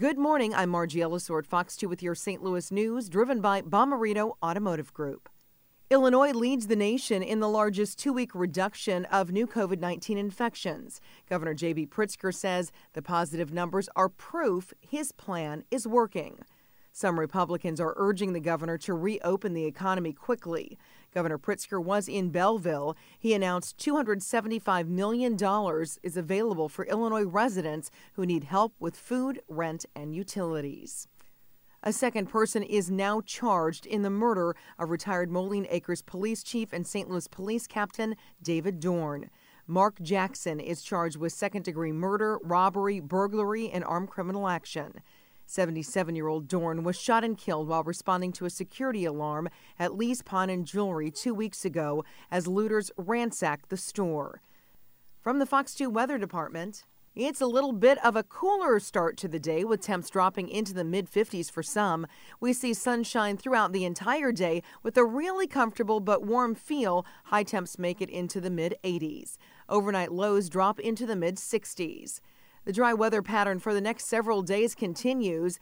Good morning. I'm Margie Ellisor at Fox 2 with your St. Louis news, driven by Bomarito Automotive Group. Illinois leads the nation in the largest two week reduction of new COVID 19 infections. Governor J.B. Pritzker says the positive numbers are proof his plan is working. Some Republicans are urging the governor to reopen the economy quickly. Governor Pritzker was in Belleville. He announced $275 million is available for Illinois residents who need help with food, rent, and utilities. A second person is now charged in the murder of retired Moline Acres police chief and St. Louis police captain David Dorn. Mark Jackson is charged with second degree murder, robbery, burglary, and armed criminal action. 77 year old Dorn was shot and killed while responding to a security alarm at Lee's Pawn and Jewelry two weeks ago as looters ransacked the store. From the Fox 2 Weather Department, it's a little bit of a cooler start to the day with temps dropping into the mid 50s for some. We see sunshine throughout the entire day with a really comfortable but warm feel. High temps make it into the mid 80s. Overnight lows drop into the mid 60s. The dry weather pattern for the next several days continues.